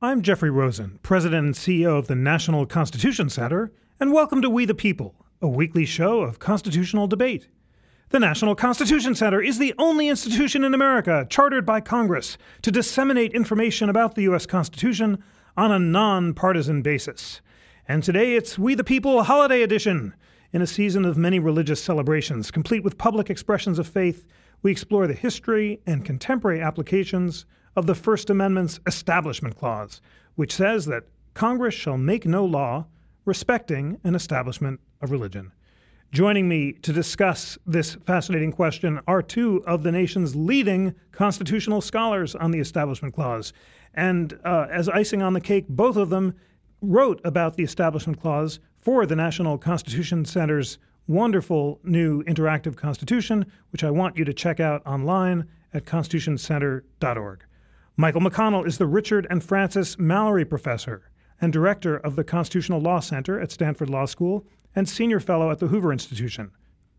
I'm Jeffrey Rosen, President and CEO of the National Constitution Center, and welcome to We the People, a weekly show of constitutional debate. The National Constitution Center is the only institution in America chartered by Congress to disseminate information about the U.S. Constitution on a nonpartisan basis. And today it's We the People Holiday Edition. In a season of many religious celebrations, complete with public expressions of faith, we explore the history and contemporary applications of the First Amendment's Establishment Clause, which says that Congress shall make no law respecting an establishment of religion. Joining me to discuss this fascinating question are two of the nation's leading constitutional scholars on the Establishment Clause. And uh, as icing on the cake, both of them wrote about the Establishment Clause for the National Constitution Center's wonderful new interactive constitution, which I want you to check out online at constitutioncenter.org. Michael McConnell is the Richard and Frances Mallory Professor and Director of the Constitutional Law Center at Stanford Law School and Senior Fellow at the Hoover Institution.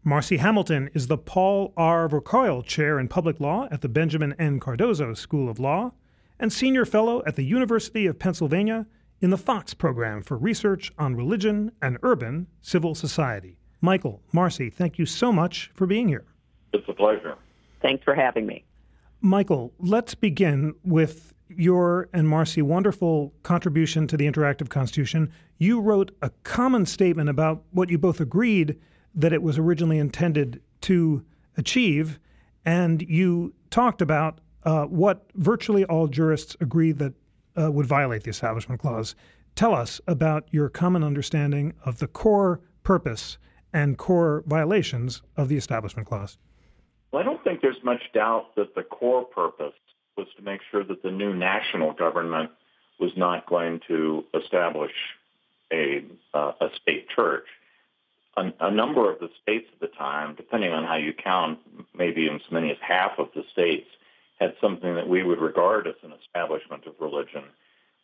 Marci Hamilton is the Paul R. Verkuil Chair in Public Law at the Benjamin N. Cardozo School of Law and Senior Fellow at the University of Pennsylvania in the Fox Program for Research on Religion and Urban Civil Society. Michael, Marci, thank you so much for being here. It's a pleasure. Thanks for having me. Michael, let's begin with your and Marci wonderful contribution to the interactive constitution. You wrote a common statement about what you both agreed that it was originally intended to achieve, and you talked about uh, what virtually all jurists agree that uh, would violate the Establishment Clause. Tell us about your common understanding of the core purpose and core violations of the Establishment Clause. Well, I don't think there's much doubt that the core purpose was to make sure that the new national government was not going to establish a, uh, a state church. A, a, number of the states at the time, depending on how you count, maybe as many as half of the states had something that we would regard as an establishment of religion.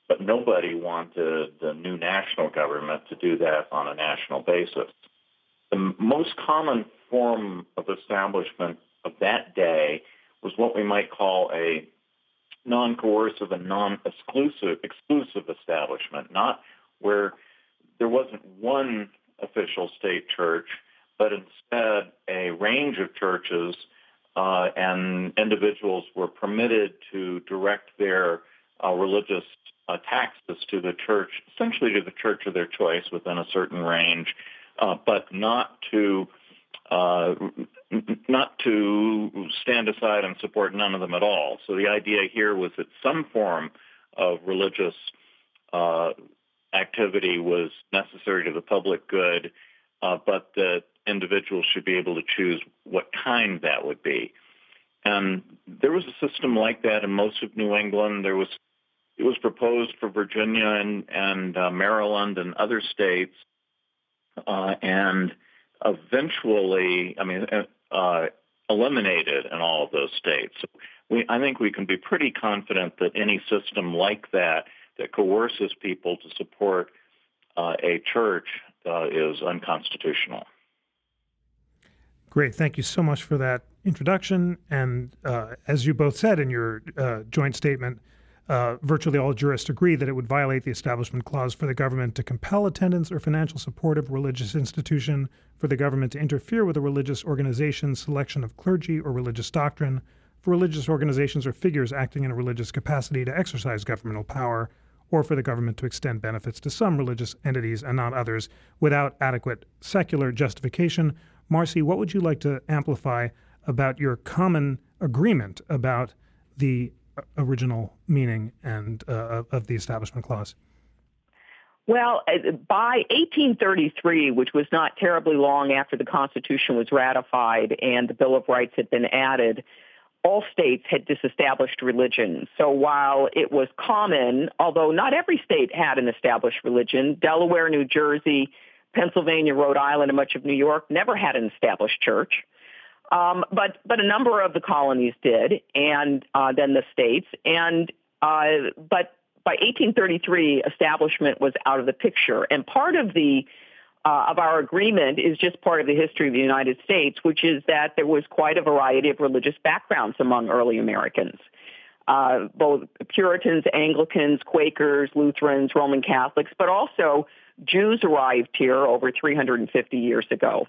But nobody wanted the new national government to do that on a national basis. The most common form of establishment of that day was what we might call a non-coercive and non-exclusive exclusive establishment, not where there wasn't one official state church, but instead a range of churches uh, and individuals were permitted to direct their uh, religious uh, taxes to the church, essentially to the church of their choice within a certain range, uh, but not to uh, not to stand aside and support none of them at all. So the idea here was that some form of religious uh, activity was necessary to the public good, uh, but that individuals should be able to choose what kind that would be. And there was a system like that in most of New England. There was it was proposed for Virginia and, and uh, Maryland and other states, uh, and eventually, I mean, uh, eliminated in all of those states. We, I think we can be pretty confident that any system like that that coerces people to support uh, a church uh, is unconstitutional. Great. Thank you so much for that introduction. And uh, as you both said in your uh, joint statement, uh, virtually all jurists agree that it would violate the Establishment Clause for the government to compel attendance or financial support of a religious institution, for the government to interfere with a religious organization's selection of clergy or religious doctrine, for religious organizations or figures acting in a religious capacity to exercise governmental power, or for the government to extend benefits to some religious entities and not others without adequate secular justification. Marci, what would you like to amplify about your common agreement about the original meaning and uh, of the Establishment Clause? Well, uh, by 1833, which was not terribly long after the Constitution was ratified and the Bill of Rights had been added, all states had disestablished religion. So while it was common, although not every state had an established religion, Delaware, New Jersey, Pennsylvania, Rhode Island, and much of New York never had an established church. Um, but but a number of the colonies did, and uh, then the states. And uh, but by 1833, establishment was out of the picture, and part of the uh, of our agreement is just part of the history of the United States, which is that there was quite a variety of religious backgrounds among early Americans. uh, both Puritans, Anglicans, Quakers, Lutherans, Roman Catholics, but also Jews arrived here over 350 years ago.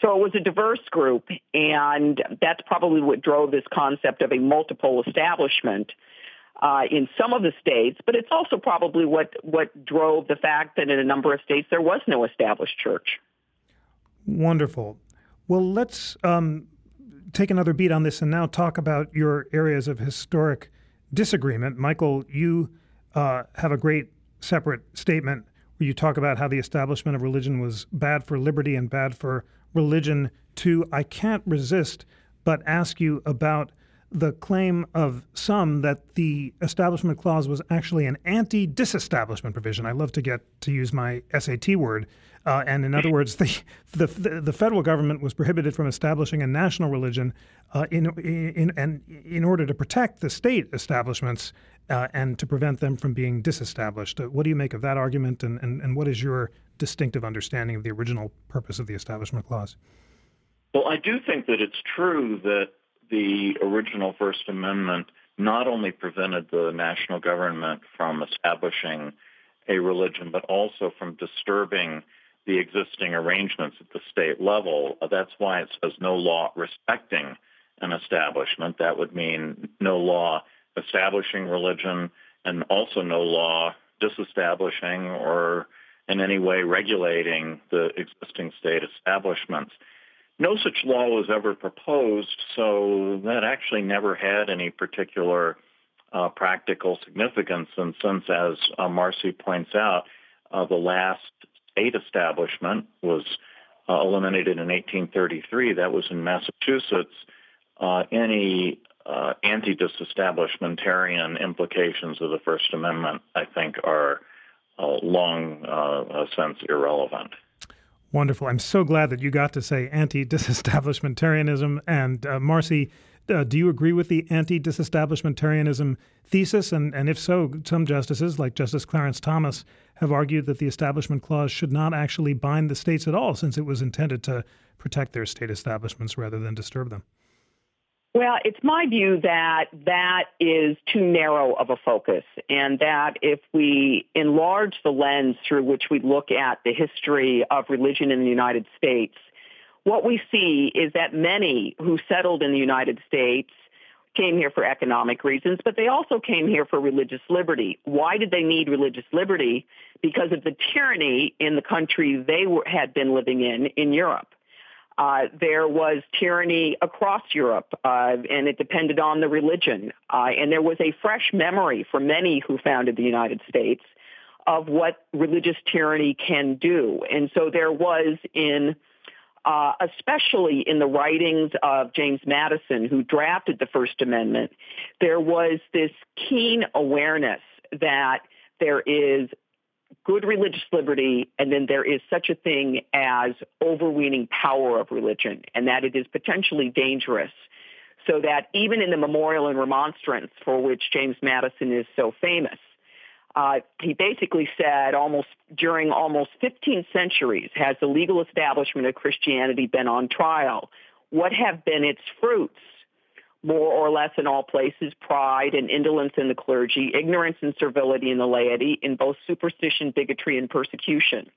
So it was a diverse group, and that's probably what drove this concept of a multiple establishment uh, in some of the states. But it's also probably what what drove the fact that in a number of states there was no established church. Wonderful. Well, let's um, take another beat on this and now talk about your areas of historic disagreement. Michael, you uh, have a great separate statement where you talk about how the establishment of religion was bad for liberty and bad for religion. to I can't resist but ask you about the claim of some that the Establishment Clause was actually an anti disestablishment provision. I love to get to use my SAT word. Uh, and in other words, the, the, the federal government was prohibited from establishing a national religion uh, in, in, in, in order to protect the state establishments uh, and to prevent them from being disestablished. Uh, what do you make of that argument, and, and, and what is your distinctive understanding of the original purpose of the Establishment Clause? Well, I do think that it's true that the original First Amendment not only prevented the national government from establishing a religion, but also from disturbing the existing arrangements at the state level. That's why it says no law respecting an establishment. That would mean no law establishing religion and also no law disestablishing or in any way regulating the existing state establishments. No such law was ever proposed, so that actually never had any particular uh, practical significance. And since, as uh, Marci points out, uh, the last state establishment was uh, eliminated in 1833, that was in Massachusetts, uh, any uh, anti-disestablishmentarian implications of the First Amendment, I think, are long since irrelevant. Wonderful. I'm so glad that you got to say anti disestablishmentarianism. And uh, Marci, uh, do you agree with the anti disestablishmentarianism thesis? And, and if so, some justices, like Justice Clarence Thomas, have argued that the Establishment Clause should not actually bind the states at all, since it was intended to protect their state establishments rather than disturb them. Well, it's my view that that is too narrow of a focus, and that if we enlarge the lens through which we look at the history of religion in the United States, what we see is that many who settled in the United States came here for economic reasons, but they also came here for religious liberty. Why did they need religious liberty? Because of the tyranny in the country they were, had been living in, in Europe. Uh, there was tyranny across Europe, uh, and it depended on the religion. Uh, and there was a fresh memory for many who founded the United States of what religious tyranny can do. And so there was in, uh, especially in the writings of James Madison, who drafted the First Amendment, there was this keen awareness that there is good religious liberty, and then there is such a thing as overweening power of religion, and that it is potentially dangerous. So that even in the memorial and remonstrance for which James Madison is so famous, uh, he basically said almost during almost 15 centuries has the legal establishment of Christianity been on trial? What have been its fruits? More or less in all places, pride and indolence in the clergy, ignorance and servility in the laity, in both superstition, bigotry, and persecution.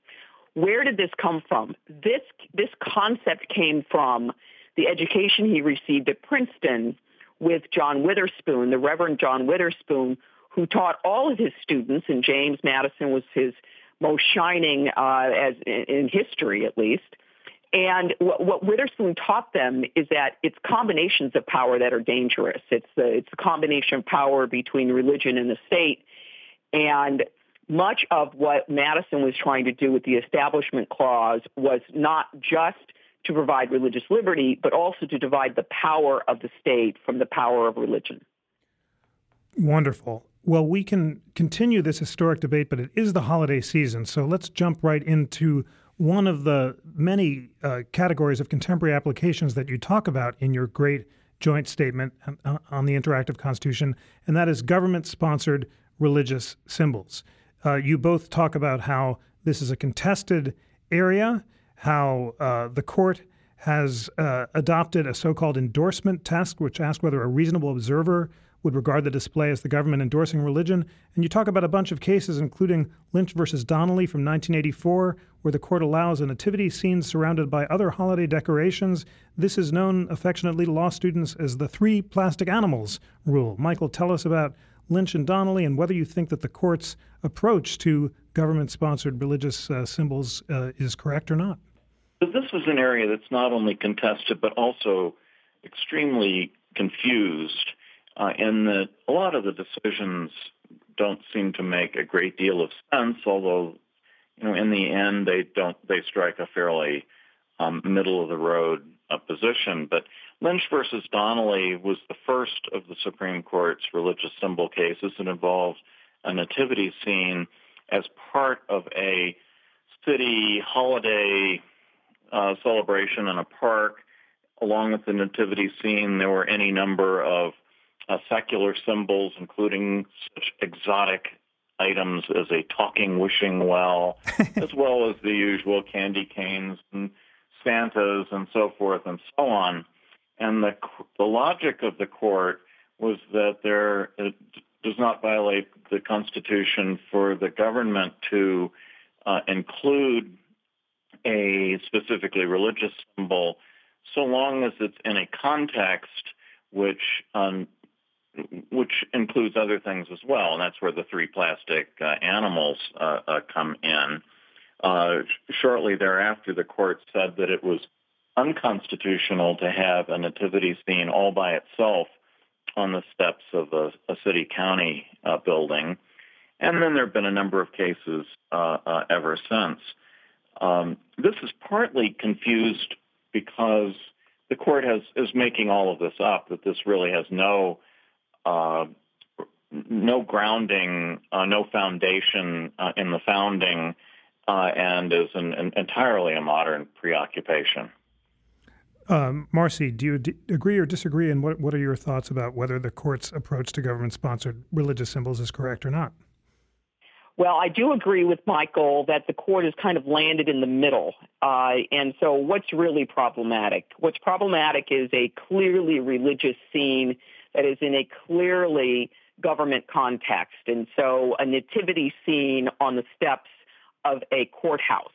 Where did this come from? This, this concept came from the education he received at Princeton with John Witherspoon, the Reverend John Witherspoon, who taught all of his students, and James Madison was his most shining, uh, as in history at least, and what, what Witherspoon taught them is that it's combinations of power that are dangerous. It's the it's a combination of power between religion and the state. And much of what Madison was trying to do with the Establishment Clause was not just to provide religious liberty, but also to divide the power of the state from the power of religion. Wonderful. Well, we can continue this historic debate, but it is the holiday season. So let's jump right into one of the many uh, categories of contemporary applications that you talk about in your great joint statement on the interactive constitution, and that is government sponsored religious symbols. Uh, you both talk about how this is a contested area, how uh, the court has uh, adopted a so called endorsement test, which asks whether a reasonable observer would regard the display as the government endorsing religion. And you talk about a bunch of cases, including Lynch versus Donnelly from 1984, where the court allows a nativity scene surrounded by other holiday decorations. This is known affectionately to law students as the three plastic animals rule. Michael, tell us about Lynch and Donnelly and whether you think that the court's approach to government sponsored religious uh, symbols uh, is correct or not. This was an area that's not only contested but also extremely confused uh, in that a lot of the decisions don't seem to make a great deal of sense, although, you know, in the end they don't, they strike a fairly um, middle of the road uh, position. But Lynch versus Donnelly was the first of the Supreme Court's religious symbol cases that involved a nativity scene as part of a city holiday uh, celebration in a park. Along with the nativity scene, there were any number of uh, secular symbols, including such exotic items as a talking wishing well, as well as the usual candy canes and Santas and so forth and so on. And the, the logic of the court was that there it does not violate the Constitution for the government to uh, include a specifically religious symbol so long as it's in a context which um, which includes other things as well, and that's where the three plastic uh, animals uh, uh, come in. Uh, shortly thereafter, the court said that it was unconstitutional to have a nativity scene all by itself on the steps of a, a city county uh, building. And then there have been a number of cases uh, ever since. Um, this is partly confused because the court has is making all of this up. That this really has no uh, no grounding, uh, no foundation uh, in the founding, uh, and is an, an entirely a modern preoccupation. Um, Marci, do you d- agree or disagree? And what, what are your thoughts about whether the court's approach to government sponsored religious symbols is correct or not? Well, I do agree with Michael that the court has kind of landed in the middle. Uh, and so what's really problematic? What's problematic is a clearly religious scene that is in a clearly government context. And so a nativity scene on the steps of a courthouse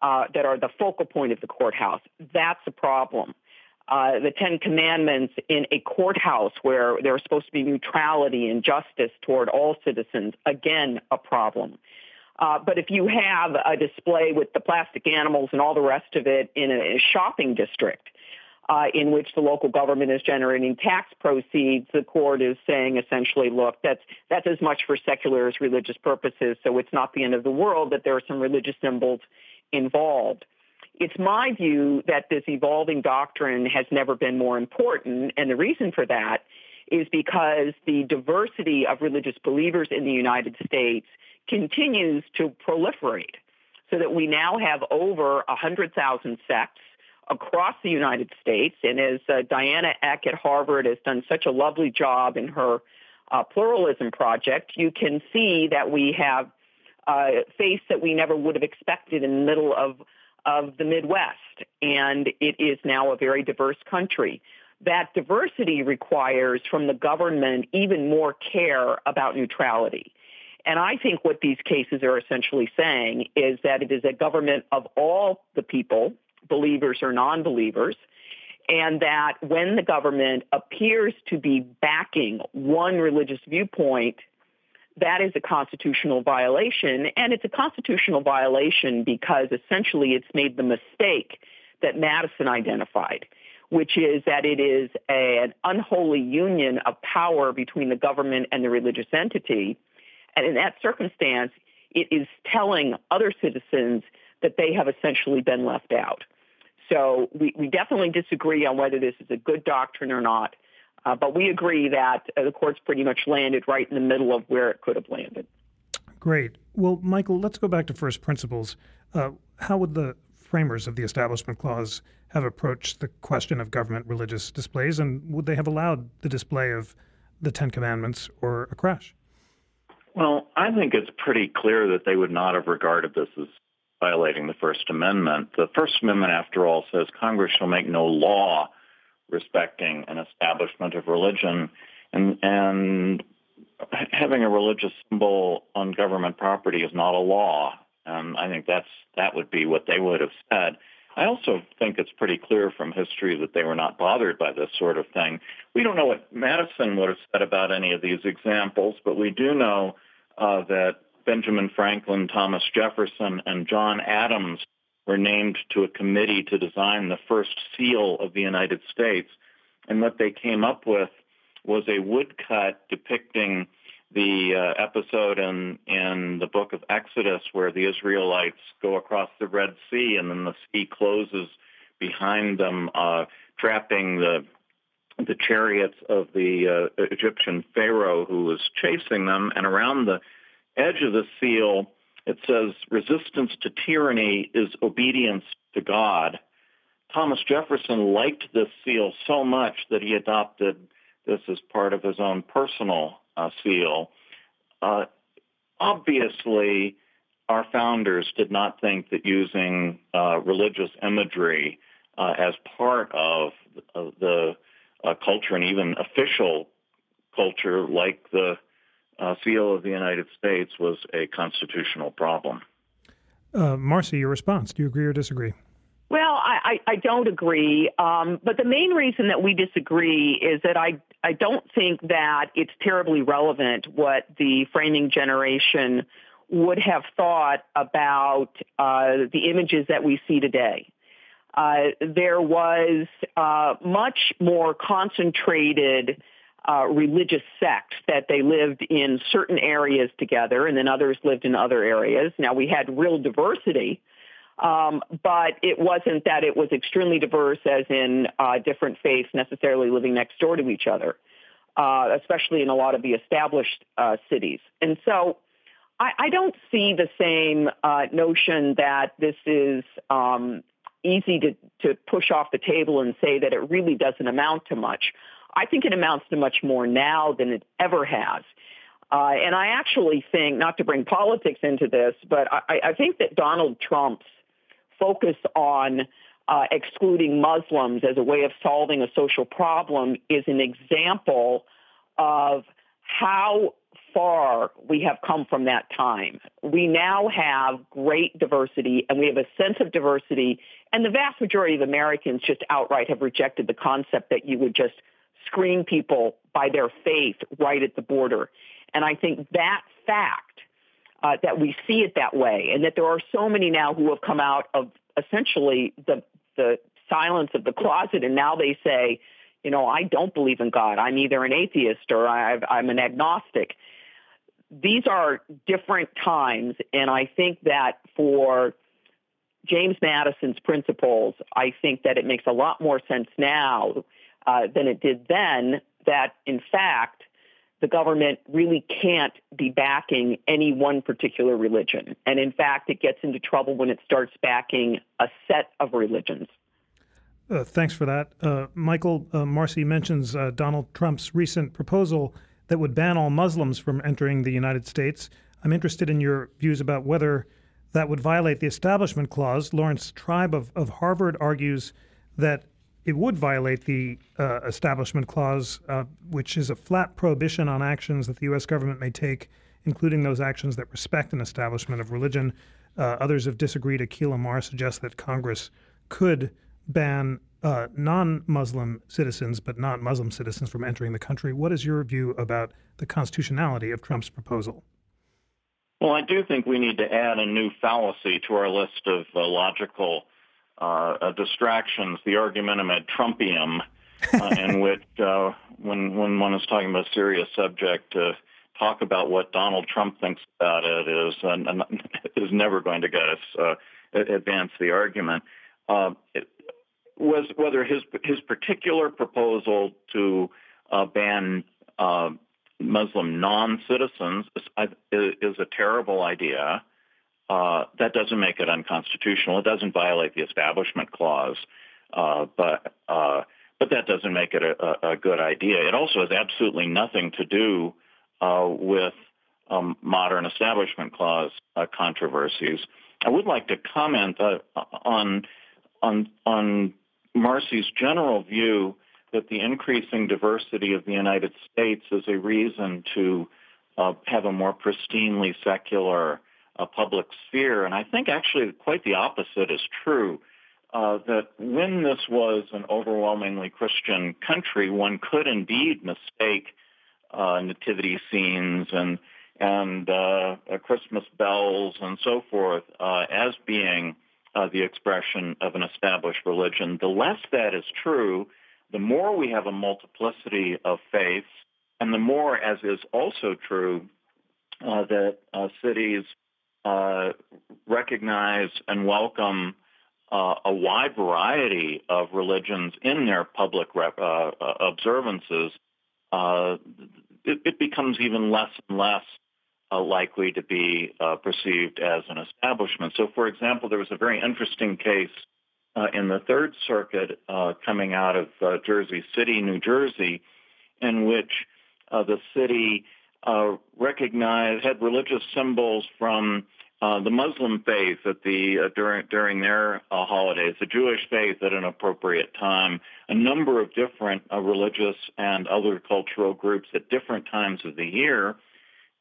uh, that are the focal point of the courthouse. That's a problem. Uh, the Ten Commandments in a courthouse where there's supposed to be neutrality and justice toward all citizens, again, a problem. Uh, but if you have a display with the plastic animals and all the rest of it in a, a shopping district, uh, in which the local government is generating tax proceeds, the court is saying essentially, look, that's that's as much for secular as religious purposes. So it's not the end of the world that there are some religious symbols involved. It's my view that this evolving doctrine has never been more important, and the reason for that is because the diversity of religious believers in the United States continues to proliferate, so that we now have over 100,000 sects across the United States. And as uh, Diana Eck at Harvard has done such a lovely job in her uh, pluralism project, you can see that we have uh, face that we never would have expected in the middle of of the Midwest, and it is now a very diverse country. That diversity requires from the government even more care about neutrality. And I think what these cases are essentially saying is that it is a government of all the people, believers or non believers, and that when the government appears to be backing one religious viewpoint, that is a constitutional violation. And it's a constitutional violation because essentially it's made the mistake that Madison identified, which is that it is a, an unholy union of power between the government and the religious entity. And in that circumstance, it is telling other citizens that they have essentially been left out. So we, we definitely disagree on whether this is a good doctrine or not. Uh, but we agree that uh, the court's pretty much landed right in the middle of where it could have landed. Great. Well, Michael, let's go back to first principles. Uh, how would the framers of the Establishment Clause have approached the question of government religious displays, and would they have allowed the display of the Ten Commandments or a creche? Well, I think it's pretty clear that they would not have regarded this as violating the First Amendment. The First Amendment, after all, says Congress shall make no law respecting an establishment of religion. and and having a religious symbol on government property is not a law. And I think that's that would be what they would have said. I also think it's pretty clear from history that they were not bothered by this sort of thing. We don't know what Madison would have said about any of these examples, but we do know uh, that Benjamin Franklin, Thomas Jefferson, and John Adams were named to a committee to design the first seal of the United States. And what they came up with was a woodcut depicting the uh, episode in in the book of Exodus where the Israelites go across the Red Sea and then the sea closes behind them, uh, trapping the the chariots of the uh, Egyptian Pharaoh who was chasing them, and around the edge of the seal it says resistance to tyranny is obedience to God. Thomas Jefferson liked this seal so much that he adopted this as part of his own personal uh, seal. Uh, obviously, our founders did not think that using uh, religious imagery uh, as part of, the uh, culture and even official culture like the uh, seal of the United States was a constitutional problem. Marci, your response. Do you agree or disagree? Well, I, I, don't agree. Um, but the main reason that we disagree is that I, I don't think that it's terribly relevant what the framing generation would have thought about uh, the images that we see today. Uh, there was uh, much more concentrated uh, religious sects that they lived in certain areas together, and then others lived in other areas. Now we had real diversity um, but it wasn't that it was extremely diverse, as in uh, different faiths necessarily living next door to each other, uh, especially in a lot of the established uh, cities. And so I, I, don't see the same uh, notion that this is um, easy to, to push off the table and say that it really doesn't amount to much. I think it amounts to much more now than it ever has. Uh, and I actually think, not to bring politics into this, but I, I think that Donald Trump's focus on uh, excluding Muslims as a way of solving a social problem is an example of how far we have come from that time. We now have great diversity and we have a sense of diversity, and the vast majority of Americans just outright have rejected the concept that you would just screen people by their faith right at the border. And I think that fact uh, that we see it that way, and that there are so many now who have come out of essentially the the silence of the closet, and now they say, you know, I don't believe in God. I'm either an atheist or i I'm an agnostic. These are different times, and I think that for James Madison's principles, I think that it makes a lot more sense now uh, than it did then. That in fact, the government really can't be backing any one particular religion. And in fact, it gets into trouble when it starts backing a set of religions. Uh, thanks for that. Uh, Michael uh, Marci mentions uh, Donald Trump's recent proposal that would ban all Muslims from entering the United States. I'm interested in your views about whether that would violate the Establishment Clause. Laurence Tribe of, of Harvard argues that it would violate the uh, Establishment Clause, uh, which is a flat prohibition on actions that the U.S. government may take, including those actions that respect an establishment of religion. Uh, others have disagreed. Akhil Amar suggests that Congress could ban uh, non Muslim citizens, but not Muslim citizens, from entering the country. What is your view about the constitutionality of Trump's proposal? Well, I do think we need to add a new fallacy to our list of uh, logical uh, uh, distractions, the argumentum ad Trumpium, uh, in which uh, when when one is talking about a serious subject, to talk about what Donald Trump thinks about it is uh, is never going to get us uh, advance the argument. Uh, it was whether his his particular proposal to uh, ban uh, Muslim non-citizens is, is, a terrible idea that doesn't make it unconstitutional. It doesn't violate the Establishment Clause, uh, but uh, but that doesn't make it a, good idea. It also has absolutely nothing to do uh, with um, modern Establishment Clause uh, controversies. I would like to comment on on on Marci's general view that the increasing diversity of the United States is a reason to uh, have a more pristinely secular uh, public sphere. And I think actually quite the opposite is true. Uh, that when this was an overwhelmingly Christian country, one could indeed mistake uh, nativity scenes and and uh, Christmas bells and so forth uh, as being the expression of an established religion. The less that is true, the more we have a multiplicity of faiths, and the more, as is also true, uh, that uh, cities uh, recognize and welcome uh, a wide variety of religions in their public rep- uh, uh, observances, it, it, becomes even less and less likely to be perceived as an establishment. So, for example, there was a very interesting case uh, in the Third Circuit uh, coming out of uh, Jersey City, New Jersey, in which the city recognized had religious symbols from uh, the Muslim faith at the uh, during during their uh, holidays, the Jewish faith at an appropriate time, a number of different religious and other cultural groups at different times of the year,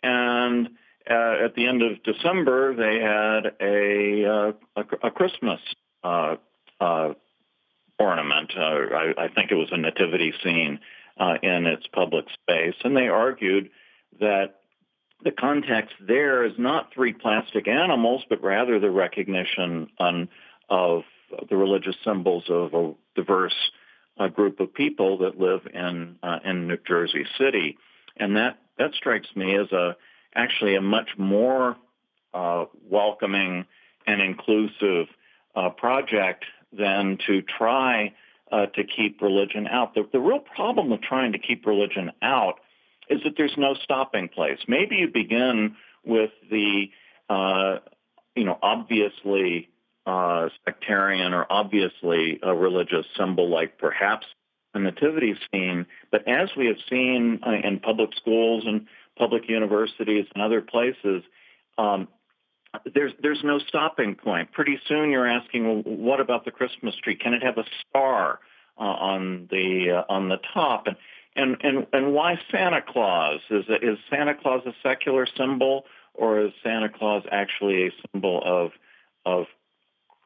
and at the end of December they had a a, a Christmas uh, ornament. Uh, I, I, think it was a nativity scene uh, in its public space. And they argued that the context there is not three plastic animals, but rather the recognition on, of the religious symbols of a diverse uh, group of people that live in uh, in New Jersey City, and that that strikes me as a actually a much more uh, welcoming and inclusive project than to try uh, to keep religion out. The, the real problem with trying to keep religion out is that there's no stopping place. Maybe you begin with the, uh, you know, obviously uh, sectarian or obviously a religious symbol like perhaps a nativity scene. But as we have seen uh, in public schools and public universities and other places, um, there's there's no stopping point. Pretty soon you're asking, well, what about the Christmas tree? Can it have a star uh, on the uh, on the top? And and and and why Santa Claus? Is is Santa Claus a secular symbol, or is Santa Claus actually a symbol of of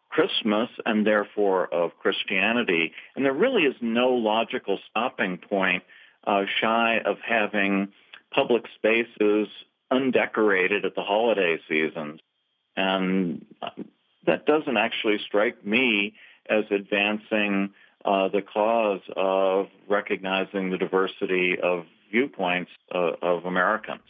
Christmas and therefore of Christianity? And there really is no logical stopping point uh, shy of having public spaces undecorated at the holiday seasons. And that doesn't actually strike me as advancing uh, the cause of recognizing the diversity of viewpoints uh, of Americans.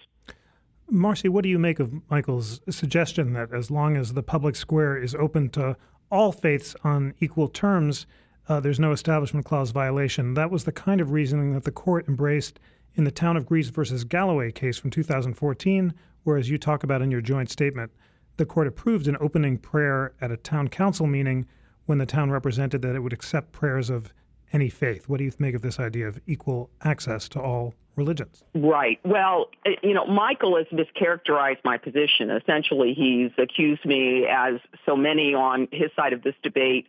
Marci, what do you make of Michael's suggestion that as long as the public square is open to all faiths on equal terms, uh, there's no Establishment Clause violation? That was the kind of reasoning that the court embraced in the Town of Greece versus Galloway case from 2014, whereas you talk about in your joint statement the court approved an opening prayer at a town council meeting when the town represented that it would accept prayers of any faith. What do you make of this idea of equal access to all religions? Right. Well, uh, you know, Michael has mischaracterized my position. Essentially, he's accused me, as so many on his side of this debate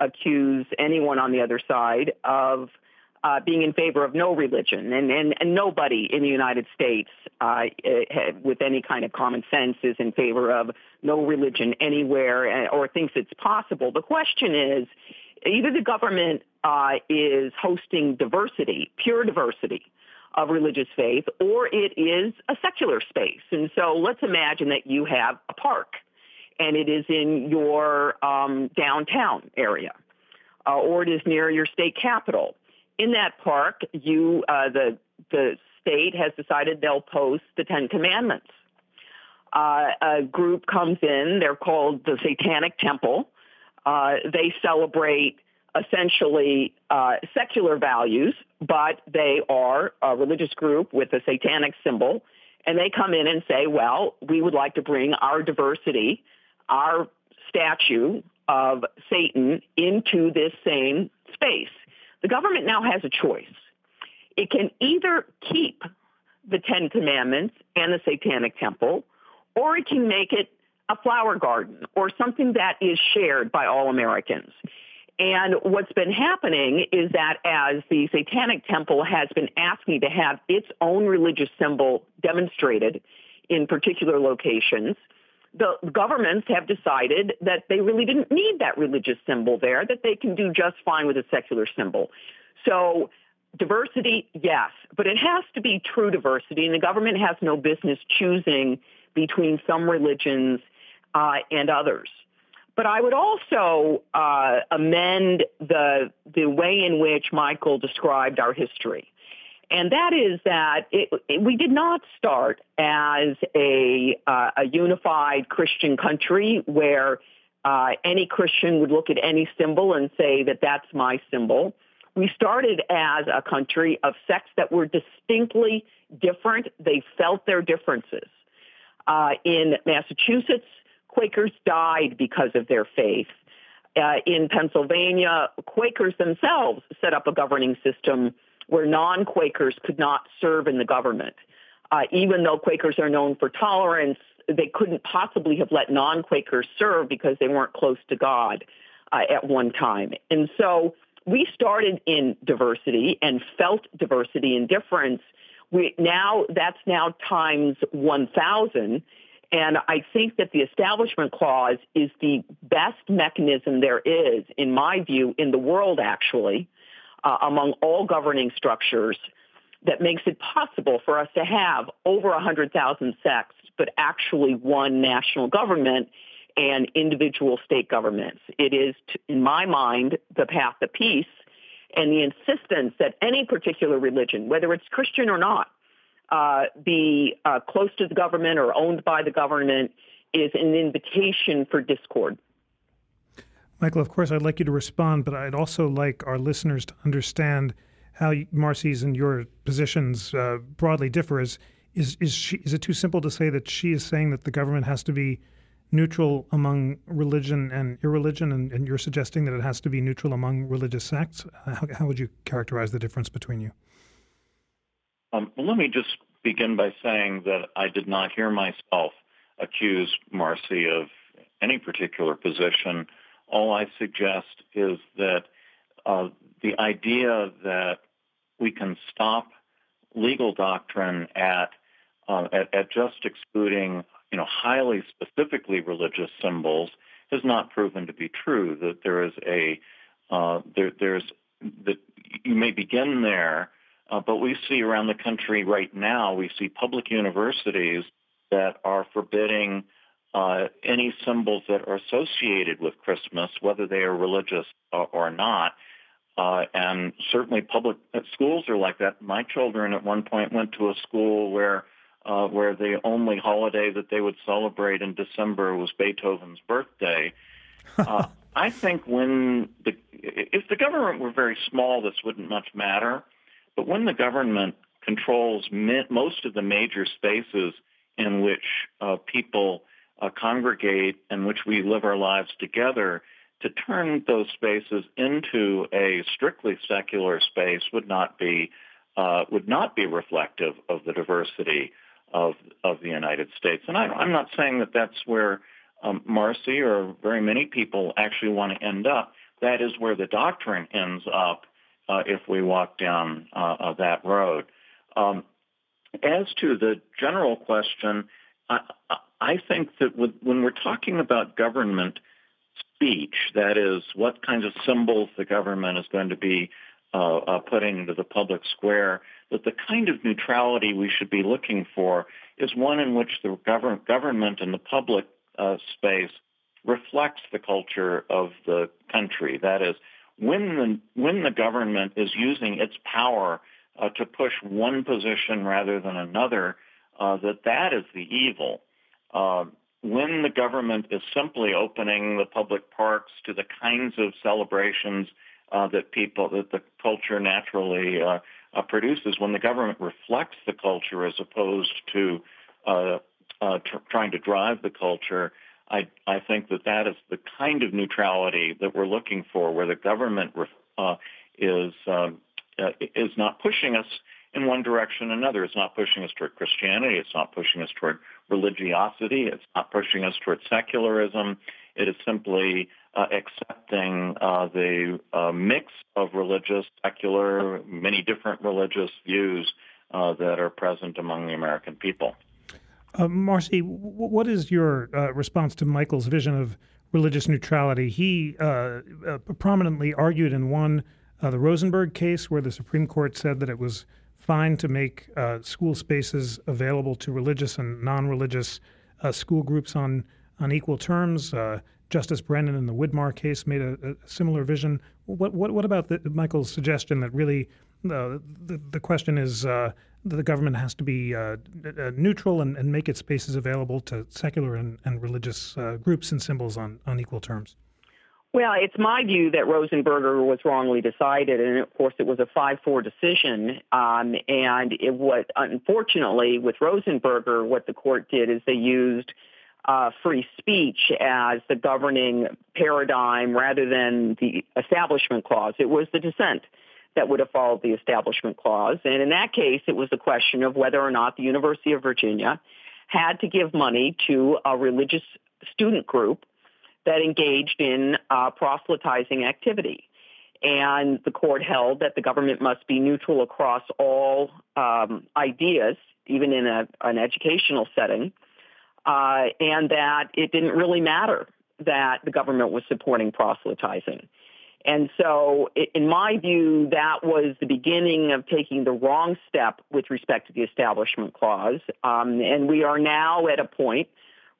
accuse anyone on the other side, of uh, being in favor of no religion, and, and, and nobody in the United States uh, eh, with any kind of common sense is in favor of no religion anywhere eh, or thinks it's possible. The question is either the government uh, is hosting diversity, pure diversity of religious faith, or it is a secular space. And so let's imagine that you have a park and it is in your um, downtown area. Uh, or it is near your state capital in that park, you uh, the the state has decided they'll post the Ten Commandments. Uh, a group comes in. They're called the Satanic Temple. Uh, they celebrate essentially uh, secular values, but they are a religious group with a satanic symbol. And they come in and say, well, we would like to bring our diversity, our statue of Satan into this same space. The government now has a choice. It can either keep the Ten Commandments and the Satanic Temple, or it can make it a flower garden or something that is shared by all Americans. And what's been happening is that as the Satanic Temple has been asking to have its own religious symbol demonstrated in particular locations, the governments have decided that they really didn't need that religious symbol there, that they can do just fine with a secular symbol. So diversity, yes, but it has to be true diversity, and the government has no business choosing between some religions uh, and others. But I would also uh, amend the the way in which Michael described our history, and that is that it, it, we did not start as a uh, a unified Christian country where uh, any Christian would look at any symbol and say that that's my symbol. We started as a country of sects that were distinctly different. They felt their differences. Uh, in Massachusetts, Quakers died because of their faith. Uh, in Pennsylvania, Quakers themselves set up a governing system where non Quakers could not serve in the government. Uh, even though Quakers are known for tolerance, they couldn't possibly have let non Quakers serve because they weren't close to God uh, at one time. And so we started in diversity and felt diversity and difference. We now that's now times 1,000 and I think that the Establishment Clause is the best mechanism there is, in my view, in the world actually, uh, among all governing structures that makes it possible for us to have over 100,000 sects, but actually one national government and individual state governments. It is, in my mind, the path to peace and the insistence that any particular religion, whether it's Christian or not, uh, be uh, close to the government or owned by the government is an invitation for discord. Michael, of course, I'd like you to respond, but I'd also like our listeners to understand how Marci's and your positions uh, broadly differ. Is is is, she, is it too simple to say that she is saying that the government has to be neutral among religion and irreligion, and, and you're suggesting that it has to be neutral among religious sects? How, how would you characterize the difference between you? Um, well, let me just begin by saying that I did not hear myself accuse Marci of any particular position. All I suggest is that uh, the idea that we can stop legal doctrine at, uh, at, at just excluding, you know, highly specifically religious symbols has not proven to be true. That there is a uh, there, there's that you may begin there uh, but we see around the country right now, we see public universities that are forbidding uh, any symbols that are associated with Christmas, whether they are religious or, or not. Uh, and certainly public uh, schools are like that. My children at one point went to a school where uh, where the only holiday that they would celebrate in December was Beethoven's birthday. Uh, I think when the if the government were very small, this wouldn't much matter. But when the government controls most of the major spaces in which uh, people uh, congregate in which we live our lives together, to turn those spaces into a strictly secular space would not be uh, would not be reflective of the diversity of of the United States. And I, am not saying that that's where um, Marci or very many people actually want to end up. That is where the doctrine ends up uh, if we walk down uh, that road. Um, as to the general question, I, I think that with, when we're talking about government speech, that is, what kinds of symbols the government is going to be uh, uh, putting into the public square, that the kind of neutrality we should be looking for is one in which the govern- government and the public uh, space reflects the culture of the country. That is, when the when the government is using its power uh, to push one position rather than another, uh, that that is the evil. Uh, when the government is simply opening the public parks to the kinds of celebrations uh, that people that the culture naturally uh, uh, produces, when the government reflects the culture as opposed to tr- trying to drive the culture, I, I think that that is the kind of neutrality that we're looking for, where the government uh, is um, uh, is not pushing us in one direction or another. It's not pushing us toward Christianity. It's not pushing us toward religiosity. It's not pushing us towards secularism. It is simply uh, accepting uh, the uh, mix of religious, secular, many different religious views uh, that are present among the American people. Uh, Marci, w- what is your uh, response to Michael's vision of religious neutrality? He prominently argued and won the Rosenberger case, where the Supreme Court said that it was fine to make school spaces available to religious and non-religious school groups on on equal terms. Uh, Justice Brennan in the Widmar case made a, a similar vision. What, what, what about the, Michael's suggestion that really uh, the, the question is uh, the government has to be uh, uh, neutral and, and, make its spaces available to secular and, and religious uh, groups and symbols on, on equal terms? Well, it's my view that Rosenberger was wrongly decided, and of course it was a 5-4 decision. Um, and it was, unfortunately, with Rosenberger, what the court did is they used – uh, free speech as the governing paradigm rather than the Establishment Clause. It was the dissent that would have followed the Establishment Clause. And in that case, it was the question of whether or not the University of Virginia had to give money to a religious student group that engaged in uh, proselytizing activity. And the court held that the government must be neutral across all um, ideas, even in a, an educational setting, uh, and that it didn't really matter that the government was supporting proselytizing. And so, in my view, that was the beginning of taking the wrong step with respect to the Establishment Clause. Um, and we are now at a point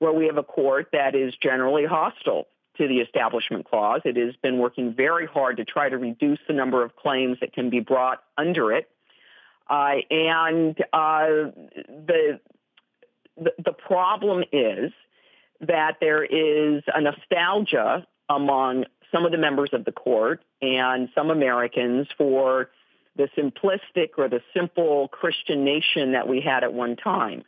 where we have a court that is generally hostile to the Establishment Clause. It has been working very hard to try to reduce the number of claims that can be brought under it. Uh, and uh, the the, problem is that there is a nostalgia among some of the members of the court and some Americans for the simplistic or the simple Christian nation that we had at one time.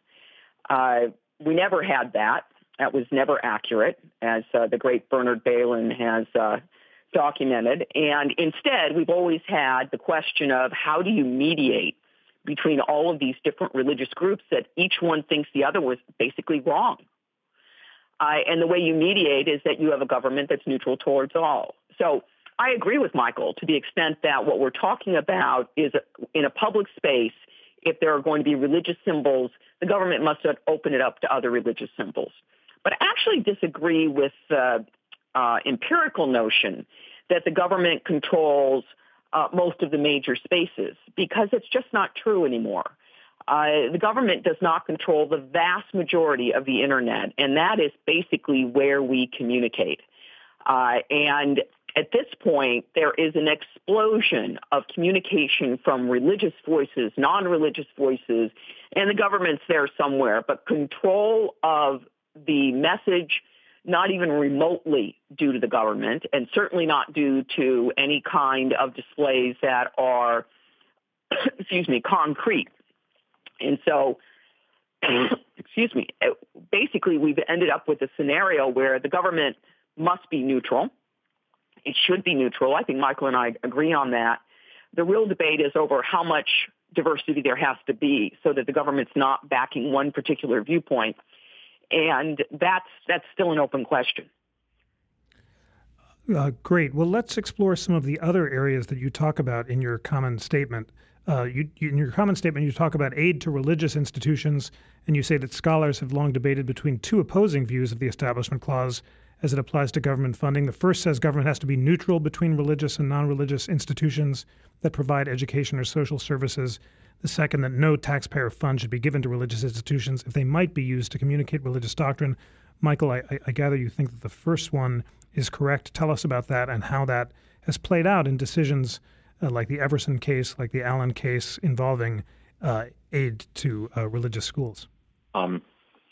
Uh, we never had that. That was never accurate, as uh, the great Bernard Bailyn has uh, documented. And instead, we've always had the question of how do you mediate between all of these different religious groups that each one thinks the other was basically wrong. Uh, and the way you mediate is that you have a government that's neutral towards all. So I agree with Michael to the extent that what we're talking about is in a public space, if there are going to be religious symbols, the government must open it up to other religious symbols. But I actually disagree with the uh, empirical notion that the government controls uh, most of the major spaces because it's just not true anymore. Uh, the government does not control the vast majority of the internet, and that is basically where we communicate. Uh, and at this point, there is an explosion of communication from religious voices, non-religious voices, and the government's there somewhere. But control of the message not even remotely due to the government, and certainly not due to any kind of displays that are, excuse me, concrete. And so, excuse me, basically we've ended up with a scenario where the government must be neutral. It should be neutral. I think Michael and I agree on that. The real debate is over how much diversity there has to be so that the government's not backing one particular viewpoint and that's that's still an open question. Uh, great. Well, let's explore some of the other areas that you talk about in your common statement. Uh, you, you, in your common statement, you talk about aid to religious institutions, and you say that scholars have long debated between two opposing views of the Establishment Clause as it applies to government funding. The first says government has to be neutral between religious and non religious institutions that provide education or social services. The second, that no taxpayer fund should be given to religious institutions if they might be used to communicate religious doctrine. Michael, I, I gather you think that the first one is correct. Tell us about that and how that has played out in decisions uh, like the Everson case, like the Allen case involving uh, aid to uh, religious schools. Um,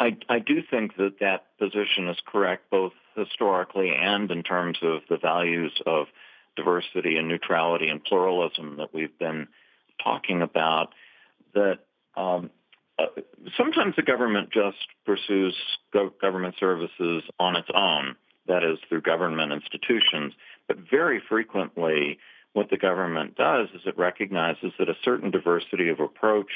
I, I do think that that position is correct, both historically and in terms of the values of diversity and neutrality and pluralism that we've been talking about that um, uh, sometimes the government just pursues go- government services on its own, that is through government institutions, but very frequently what the government does is it recognizes that a certain diversity of approach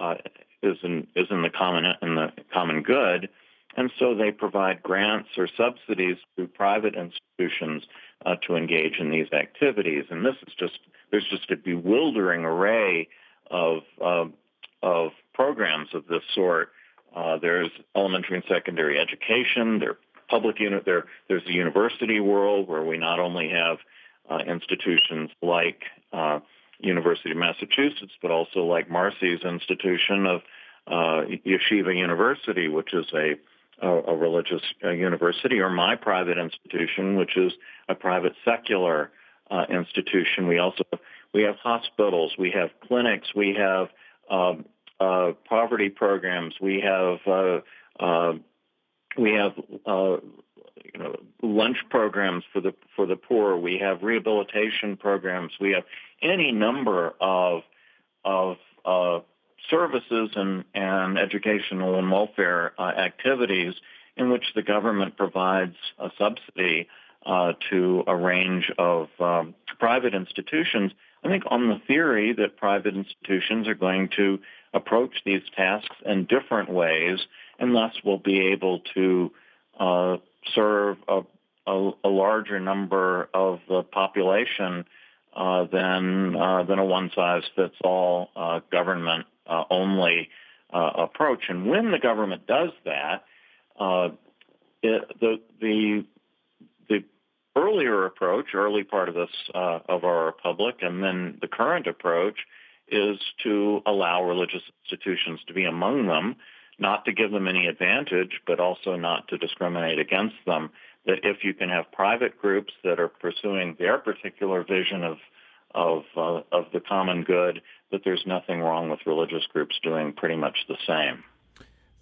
uh, is in is in the common in the common good, and so they provide grants or subsidies to private institutions uh, to engage in these activities. And this is just there's just a bewildering array of uh, of programs of this sort. Uh, there's elementary and secondary education. There public unit. There there's the university world where we not only have uh, institutions like uh, University of Massachusetts, but also like Marci's institution of uh, Yeshiva University, which is a a, religious uh, university, or my private institution, which is a private secular uh, institution. We also we have hospitals, we have clinics, we have um, uh, poverty programs, we have uh, uh, we have uh, you know lunch programs for the for the poor. We have rehabilitation programs. We have any number of of uh, services and, and educational and welfare uh, activities in which the government provides a subsidy uh, to a range of um, private institutions. I think on the theory that private institutions are going to approach these tasks in different ways and thus will be able to uh, serve a, a, a, larger number of the population uh, than uh, than a one-size-fits-all uh, government uh, only uh, approach. And when the government does that, uh, it, the the the earlier approach, early part of this of our republic, and then the current approach is to allow religious institutions to be among them, not to give them any advantage, but also not to discriminate against them. That if you can have private groups that are pursuing their particular vision of of uh, of the common good that there's nothing wrong with religious groups doing pretty much the same.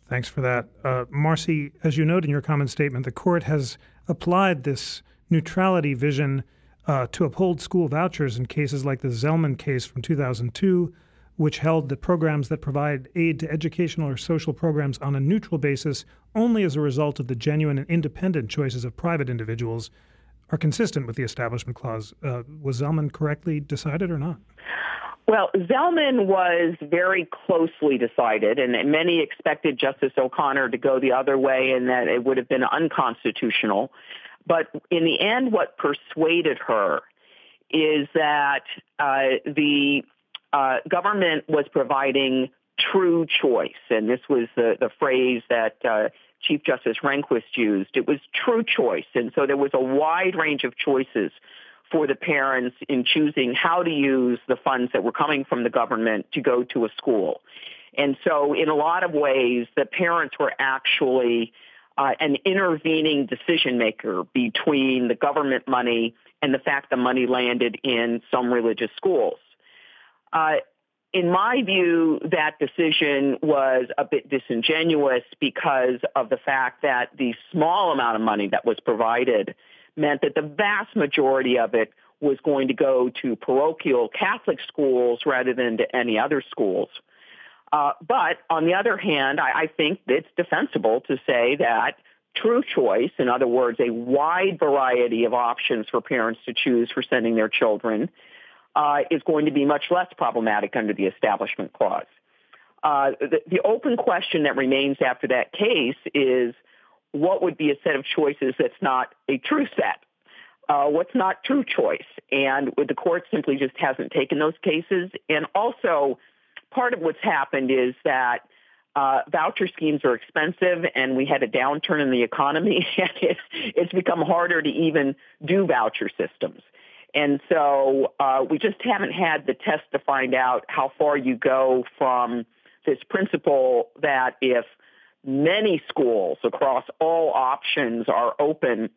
Thanks for that. Uh, Marci, as you note in your comment statement, the court has applied this neutrality vision uh, to uphold school vouchers in cases like the Zelman case from 2002, which held that programs that provide aid to educational or social programs on a neutral basis only as a result of the genuine and independent choices of private individuals are consistent with the Establishment Clause. Uh, was Zelman correctly decided or not? Well, Zelman was very closely decided, and many expected Justice O'Connor to go the other way and that it would have been unconstitutional. But in the end, what persuaded her is that uh, the uh, government was providing true choice, and this was the, the phrase that uh, Chief Justice Rehnquist used. It was true choice, and so there was a wide range of choices for the parents in choosing how to use the funds that were coming from the government to go to a school. And so, in a lot of ways, the parents were actually uh, an intervening decision maker between the government money and the fact the money landed in some religious schools. Uh, in my view, that decision was a bit disingenuous because of the fact that the small amount of money that was provided meant that the vast majority of it was going to go to parochial Catholic schools rather than to any other schools. Uh, but on the other hand, I, I think it's defensible to say that true choice, in other words, a wide variety of options for parents to choose for sending their children, uh, is going to be much less problematic under the Establishment Clause. Uh, the, the open question that remains after that case is what would be a set of choices that's not a true set? Uh, what's not true choice? And the court simply just hasn't taken those cases. And also, part of what's happened is that uh, voucher schemes are expensive, and we had a downturn in the economy, and it's, it's become harder to even do voucher systems. And so uh, we just haven't had the test to find out how far you go from this principle that if many schools across all options are open,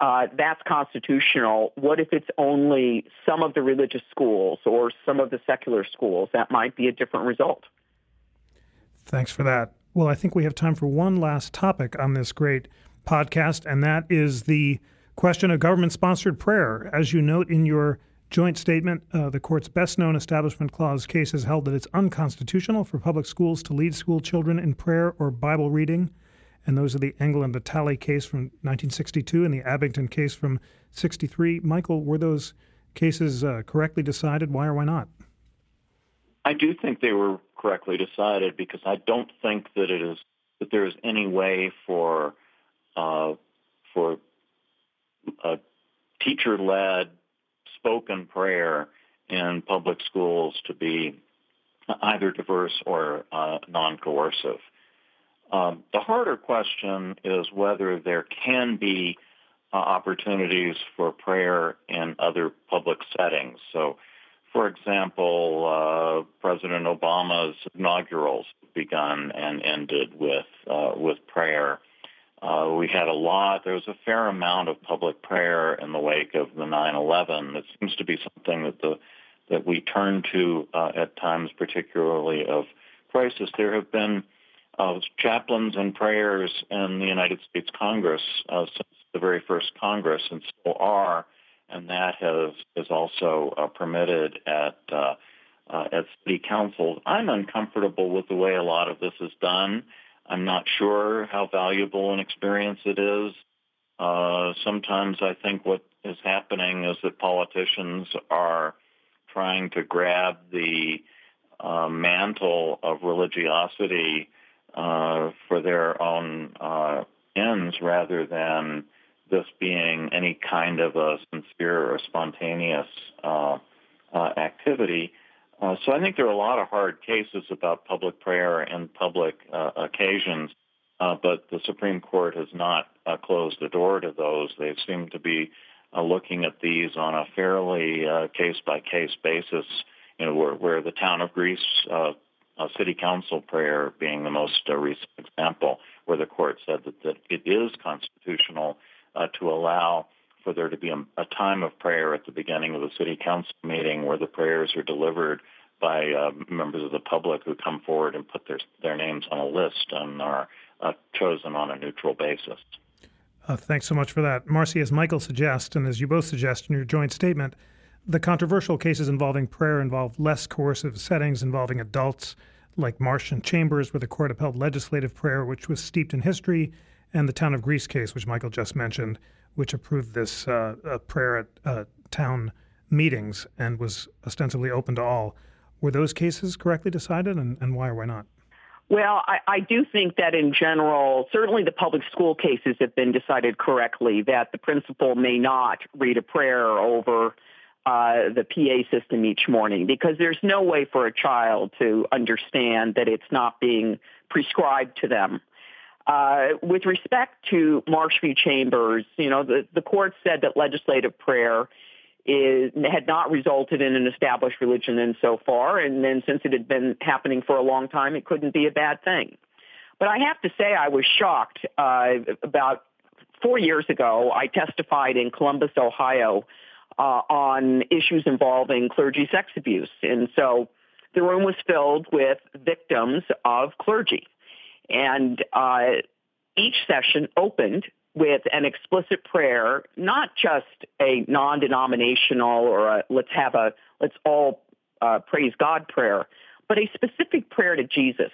uh, that's constitutional. What if it's only some of the religious schools or some of the secular schools? That might be a different result. Thanks for that. Well, I think we have time for one last topic on this great podcast, and that is the question of government sponsored prayer. As you note in your joint statement, uh, the court's best known Establishment Clause case has held that it's unconstitutional for public schools to lead school children in prayer or Bible reading. And those are the Engel and Vitale case from 1962 and the Abington case from 63. Michael, were those cases uh, correctly decided? Why or why not? I do think they were correctly decided because I don't think that it is that there is any way for uh, for a teacher-led spoken prayer in public schools to be either diverse or uh, non-coercive. Um, the harder question is whether there can be uh, opportunities for prayer in other public settings. So, for example, uh, President Obama's inaugurals begun and ended with uh, with prayer. Uh, we had a lot. There was a fair amount of public prayer in the wake of the 9/11. It seems to be something that the that we turn to uh, at times, particularly of crisis. There have been uh, chaplains and prayers in the United States Congress uh, since the very first Congress, and still are, and that has is also uh, permitted at uh, uh, at city councils. I'm uncomfortable with the way a lot of this is done. I'm not sure how valuable an experience it is. Uh, sometimes I think what is happening is that politicians are trying to grab the uh, mantle of religiosity uh, for their own uh, ends rather than this being any kind of a sincere or spontaneous uh, uh, activity. Uh, so I think there are a lot of hard cases about public prayer and public occasions, but the Supreme Court has not closed the door to those. They seem to be uh, looking at these on a fairly case by case basis. You know, where, where the town of Greece uh, city council prayer being the most uh, recent example, where the court said that, that it is constitutional uh, to allow for there to be a, a, time of prayer at the beginning of the city council meeting where the prayers are delivered by uh, members of the public who come forward and put their their names on a list and are uh, chosen on a neutral basis. Uh, thanks so much for that. Marci, as Michael suggests, and as you both suggest in your joint statement, the controversial cases involving prayer involve less coercive settings involving adults, like Marsh and Chambers, where the court upheld legislative prayer, which was steeped in history, and the Town of Greece case, which Michael just mentioned, which approved this uh, prayer at uh, town meetings and was ostensibly open to all. Were those cases correctly decided, and, and why or why not? Well, I, I do think that in general, certainly the public school cases have been decided correctly that the principal may not read a prayer over uh, the PA system each morning because there's no way for a child to understand that it's not being prescribed to them. Uh, with respect to Marsh v. Chambers, you know, the, the court said that legislative prayer is, had not resulted in an established religion in so far, and then since it had been happening for a long time, it couldn't be a bad thing. But I have to say, I was shocked. Uh, about four years ago, I testified in Columbus, Ohio, uh, on issues involving clergy sex abuse, and so the room was filled with victims of clergy, and uh, each session opened with an explicit prayer, not just a non-denominational or a let's have a let's all uh, praise God prayer, but a specific prayer to Jesus.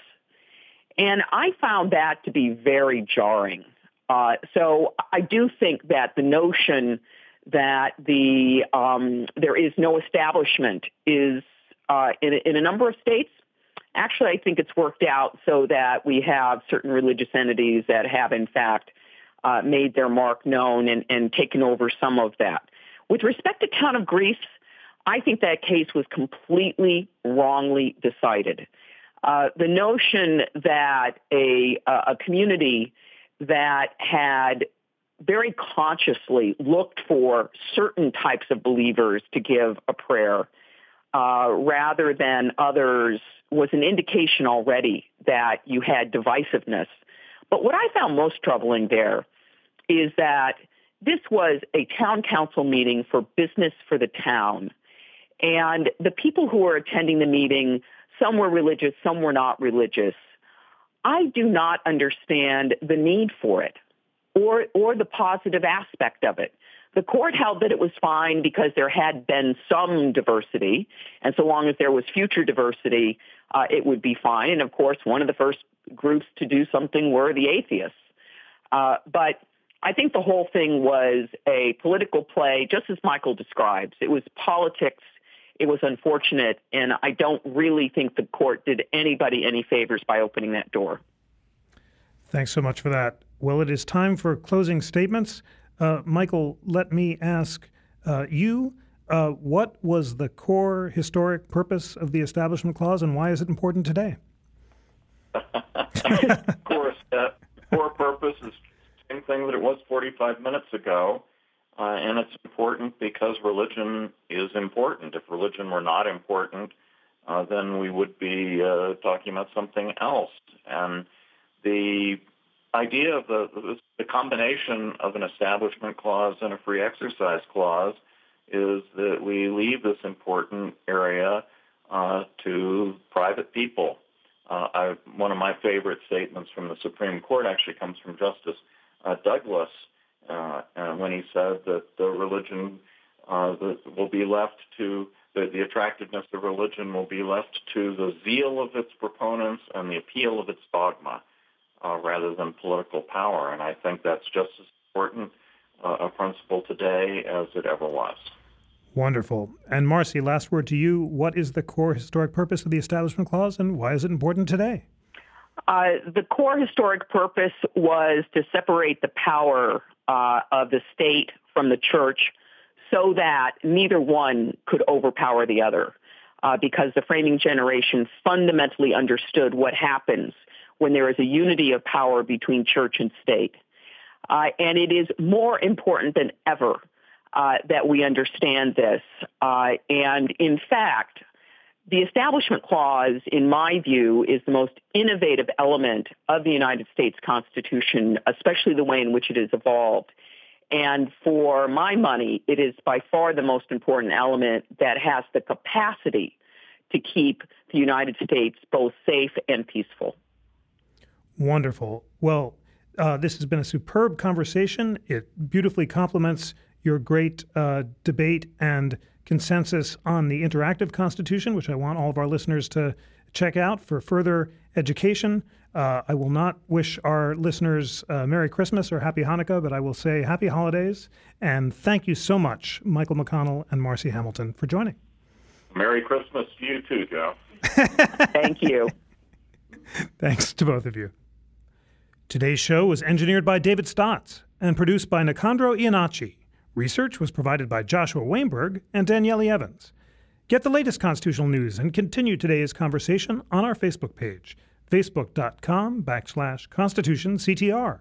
And I found that to be very jarring. Uh, so I do think that the notion that the um, there is no establishment is uh, in, in a number of states. Actually, I think it's worked out so that we have certain religious entities that have, in fact, uh, made their mark known and, and taken over some of that. With respect to Town of Greece, I think that case was completely wrongly decided. Uh, the notion that a, a community that had very consciously looked for certain types of believers to give a prayer uh, rather than others was an indication already that you had divisiveness. But what I found most troubling there is that this was a town council meeting for business for the town. And the people who were attending the meeting, some were religious, some were not religious. I do not understand the need for it or, or the positive aspect of it. The court held that it was fine because there had been some diversity, and so long as there was future diversity, uh, it would be fine. And of course, one of the first groups to do something were the atheists. Uh, but I think the whole thing was a political play, just as Michael describes. It was politics. It was unfortunate, and I don't really think the court did anybody any favors by opening that door. Thanks so much for that. Well, it is time for closing statements. Uh, Michael, let me ask uh, you uh, what was the core historic purpose of the Establishment Clause and why is it important today? of course, that core purpose is the same thing that it was 45 minutes ago. Uh, and it's important because religion is important. If religion were not important, uh, then we would be uh, talking about something else. And the idea of the, the combination of an establishment clause and a free exercise clause is that we leave this important area uh, to private people. Uh, I, one of my favorite statements from the Supreme Court actually comes from Justice uh, Douglas uh, when he said that the religion uh, the, will be left to the, the attractiveness of religion will be left to the zeal of its proponents and the appeal of its dogma uh, rather than political power. And I think that's just as important uh, a principle today as it ever was. Wonderful. And Marci, last word to you. What is the core historic purpose of the Establishment Clause and why is it important today? Uh, the core historic purpose was to separate the power uh, of the state from the church so that neither one could overpower the other. Uh, because the framing generation fundamentally understood what happens when there is a unity of power between church and state. Uh, and it is more important than ever uh, that we understand this. Uh, and in fact, the Establishment Clause, in my view, is the most innovative element of the United States Constitution, especially the way in which it has evolved. And for my money, it is by far the most important element that has the capacity to keep the United States both safe and peaceful. Wonderful. Well, uh, this has been a superb conversation. It beautifully complements your great uh, debate and consensus on the interactive Constitution, which I want all of our listeners to check out for further education. Uh, I will not wish our listeners uh, Merry Christmas or Happy Hanukkah, but I will say Happy Holidays. And thank you so much, Michael McConnell and Marci Hamilton, for joining. Merry Christmas to you too, Joe. thank you. Thanks to both of you. Today's show was engineered by David Stotts and produced by Nicandro Iannacci. Research was provided by Joshua Weinberg and Danielle Evans. Get the latest constitutional news and continue today's conversation on our Facebook page, facebook.com backslash constitutionctr,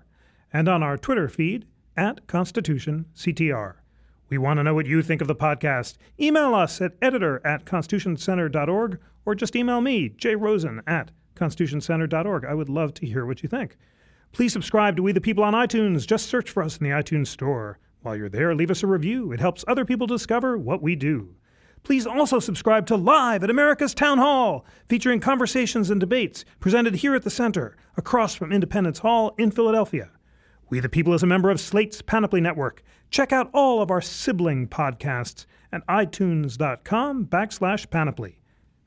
and on our Twitter feed at constitutionctr. We want to know what you think of the podcast. Email us at editor at constitutioncenter.org or just email me, jrosen at constitutioncenter.org. I would love to hear what you think. Please subscribe to We the People on iTunes. Just search for us in the iTunes Store. While you're there, leave us a review. It helps other people discover what we do. Please also subscribe to Live at America's Town Hall, featuring conversations and debates presented here at the Center, across from Independence Hall in Philadelphia. We the People is a member of Slate's Panoply Network. Check out all of our sibling podcasts at itunes.com backslash panoply.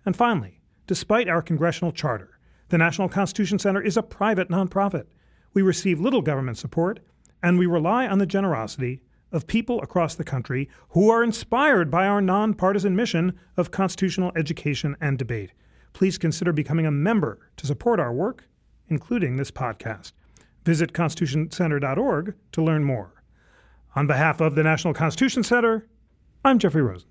And finally, despite our congressional charter, the National Constitution Center is a private nonprofit. We receive little government support, and we rely on the generosity of people across the country who are inspired by our nonpartisan mission of constitutional education and debate. Please consider becoming a member to support our work, including this podcast. Visit constitutioncenter.org to learn more. On behalf of the National Constitution Center, I'm Jeffrey Rosen.